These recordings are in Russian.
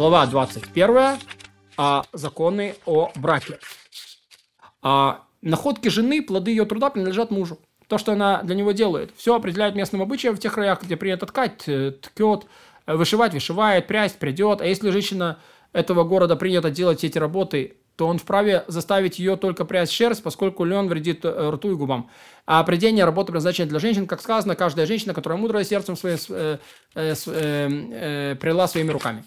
глава 21, а, законы о браке. А, находки жены, плоды ее труда принадлежат мужу. То, что она для него делает, все определяет местным обычаям в тех краях, где принято ткать, ткет, вышивать, вышивает, прясть, придет. А если женщина этого города принято делать эти работы, то он вправе заставить ее только прясть шерсть, поскольку лен вредит э, рту и губам. А придение работы предназначено для женщин, как сказано, каждая женщина, которая мудрая сердцем своим, э, э, э, э, прила своими руками.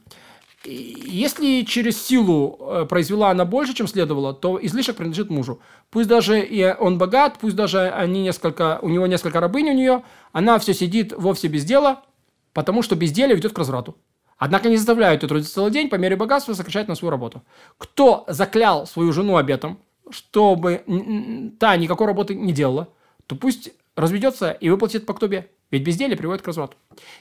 Если через силу э, произвела она больше, чем следовало, то излишек принадлежит мужу. Пусть даже и он богат, пусть даже они несколько, у него несколько рабынь у нее, она все сидит вовсе без дела, потому что безделие ведет к разврату. Однако не заставляют ее трудиться целый день, по мере богатства сокращать на свою работу. Кто заклял свою жену обетом, чтобы та никакой работы не делала, то пусть разведется и выплатит по ктубе. Ведь безделие приводит к разводу.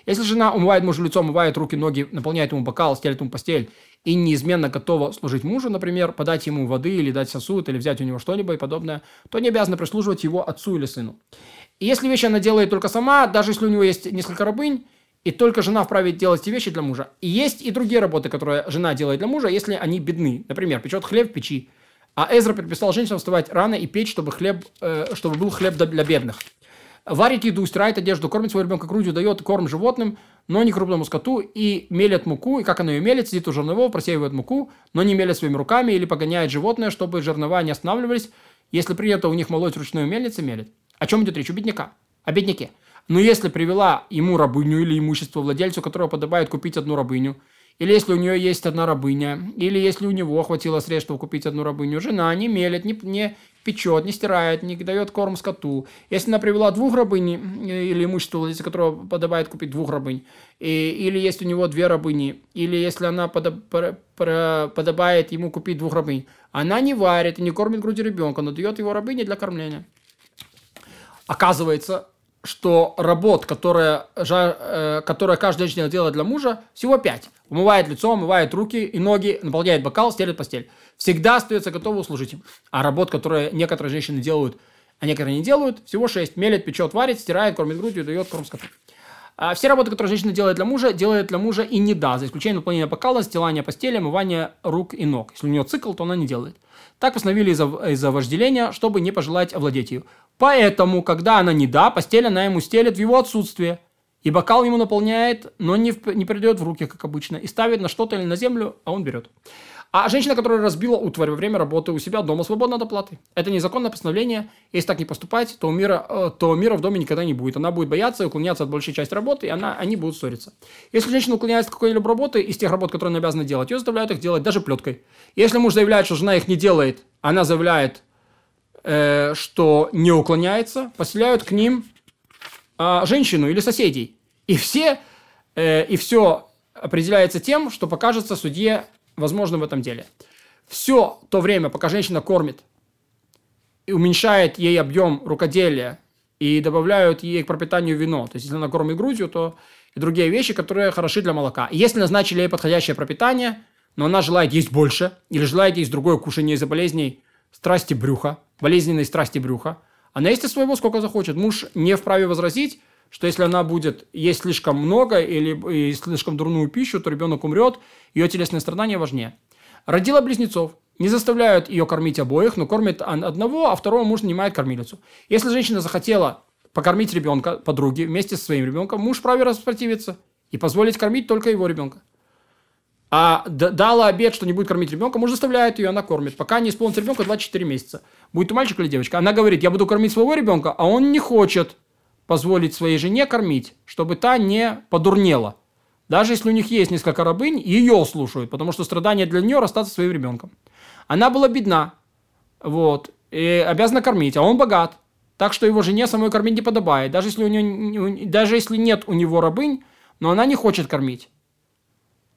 Если жена умывает мужу лицо, умывает руки, ноги, наполняет ему бокал, стелит ему постель и неизменно готова служить мужу, например, подать ему воды или дать сосуд, или взять у него что-либо и подобное, то не обязана прислуживать его отцу или сыну. И если вещи она делает только сама, даже если у него есть несколько рабынь, и только жена вправе делать эти вещи для мужа. И есть и другие работы, которые жена делает для мужа, если они бедны. Например, печет хлеб в печи. А Эзра предписал женщинам вставать рано и печь, чтобы, хлеб, э, чтобы был хлеб для бедных. Варит еду, стирает одежду, кормит своего ребенка грудью, дает корм животным, но не крупному скоту, и мелет муку, и как она ее мелет, сидит у жернового, просеивает муку, но не мелет своими руками или погоняет животное, чтобы жернова не останавливались. Если принято у них молоть ручной мельницы, мелет. О чем идет речь? У бедняка. О бедняке. Но если привела ему рабыню или имущество владельцу, которого подобает купить одну рабыню, или если у нее есть одна рабыня, или если у него хватило средств, чтобы купить одну рабыню, жена не мелет, не, не печет, не стирает, не дает корм скоту. Если она привела двух рабынь э, или имущество, владельца которого подобает купить двух рабынь, и, или есть у него две рабыни, или если она подоб, подобает ему купить двух рабынь, она не варит и не кормит груди ребенка, но дает его рабыне для кормления. Оказывается, что работ, которые, э, которые каждая женщина делает для мужа, всего пять. Умывает лицо, умывает руки и ноги, наполняет бокал, стелит постель. Всегда остается готова услужить им. А работ, которые некоторые женщины делают, а некоторые не делают, всего шесть. Мелет, печет, варит, стирает, кормит грудью, дает корм скоту. А все работы, которые женщина делает для мужа, делает для мужа и не да, за исключением наполнения бокала, стилания постели, омывания рук и ног. Если у нее цикл, то она не делает. Так постановили из-за из вожделения, чтобы не пожелать овладеть ее. Поэтому, когда она не да, постель она ему стелит в его отсутствие. И бокал ему наполняет, но не, в, не передает в руки, как обычно, и ставит на что-то или на землю, а он берет. А женщина, которая разбила утварь во время работы у себя дома, свободна от оплаты. Это незаконное постановление. Если так не поступать, то мира, э, то мира в доме никогда не будет. Она будет бояться и уклоняться от большей части работы, и она, они будут ссориться. Если женщина уклоняется от какой-либо работы из тех работ, которые она обязана делать, ее заставляют их делать даже плеткой. Если муж заявляет, что жена их не делает, она заявляет, э, что не уклоняется, поселяют к ним э, женщину или соседей. И все, э, и все определяется тем, что покажется судье возможным в этом деле. Все то время, пока женщина кормит и уменьшает ей объем рукоделия и добавляют ей к пропитанию вино, то есть если она кормит грудью, то и другие вещи, которые хороши для молока. Если назначили ей подходящее пропитание, но она желает есть больше, или желает есть другое кушание из-за болезней страсти брюха, болезненной страсти брюха, она есть из своего сколько захочет. Муж не вправе возразить, что если она будет есть слишком много или слишком дурную пищу, то ребенок умрет, ее телесное страдание важнее. Родила близнецов. Не заставляют ее кормить обоих, но кормит одного, а второго муж нанимает кормилицу. Если женщина захотела покормить ребенка подруги вместе со своим ребенком, муж вправе распротивиться и позволить кормить только его ребенка. А дала обед, что не будет кормить ребенка, муж заставляет ее, она кормит, пока не исполнится ребенка 24 месяца. Будет то мальчик или девочка. Она говорит, я буду кормить своего ребенка, а он не хочет позволить своей жене кормить, чтобы та не подурнела. Даже если у них есть несколько рабынь, ее слушают, потому что страдание для нее расстаться своим ребенком. Она была бедна, вот, и обязана кормить, а он богат. Так что его жене самой кормить не подобает. Даже если, у нее, даже если нет у него рабынь, но она не хочет кормить.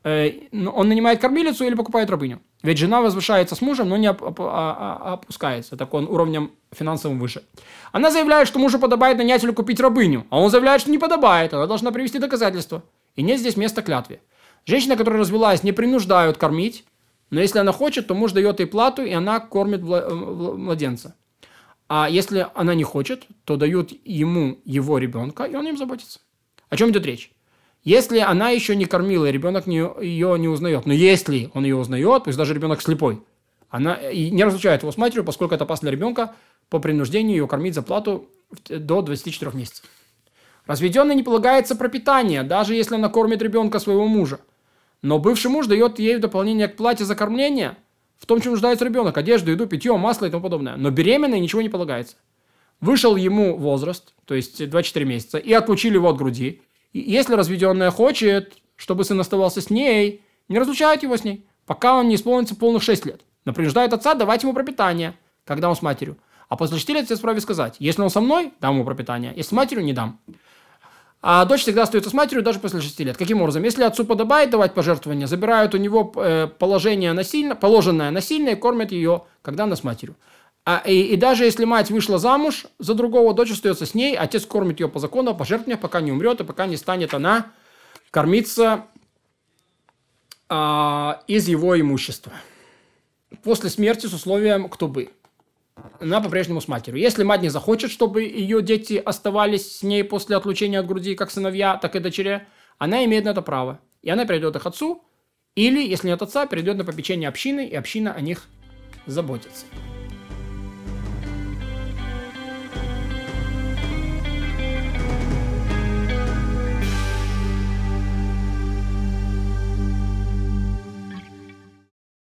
Э, он нанимает кормилицу или покупает рабыню. Ведь жена возвышается с мужем, но не а, а, опускается, так он уровнем финансовым выше. Она заявляет, что мужу подобает нанять или купить рабыню, а он заявляет, что не подобает, она должна привести доказательства. И нет здесь места клятве. Женщина, которая развелась, не принуждают кормить, но если она хочет, то муж дает ей плату, и она кормит э, младенца. А если она не хочет, то дают ему его ребенка, и он им заботится. О чем идет речь? Если она еще не кормила, и ребенок не, ее не узнает, но если он ее узнает, пусть даже ребенок слепой, она и не разлучает его с матерью, поскольку это опасно для ребенка, по принуждению ее кормить за плату до 24 месяцев. Разведенной не полагается пропитание, даже если она кормит ребенка своего мужа. Но бывший муж дает ей в дополнение к плате за кормление, в том, чем нуждается ребенок, одежду, еду, питье, масло и тому подобное. Но беременной ничего не полагается. Вышел ему возраст, то есть 24 месяца, и отлучили его от груди. Если разведенная хочет, чтобы сын оставался с ней, не разлучают его с ней, пока он не исполнится полных 6 лет. Но принуждает отца давать ему пропитание, когда он с матерью. А после 6 лет отец вправе сказать, если он со мной, дам ему пропитание, если с матерью, не дам. А дочь всегда остается с матерью даже после 6 лет. Каким образом? Если отцу подобает давать пожертвования, забирают у него э, положение насильно, положенное насильно и кормят ее, когда она с матерью. А, и, и даже если мать вышла замуж за другого, дочь остается с ней, отец кормит ее по закону, по жертве, пока не умрет, и пока не станет она кормиться а, из его имущества. После смерти с условием кто бы она по-прежнему с матерью. Если мать не захочет, чтобы ее дети оставались с ней после отлучения от груди, как сыновья, так и дочери, она имеет на это право. И она перейдет их отцу, или, если нет отца, перейдет на попечение общины, и община о них заботится.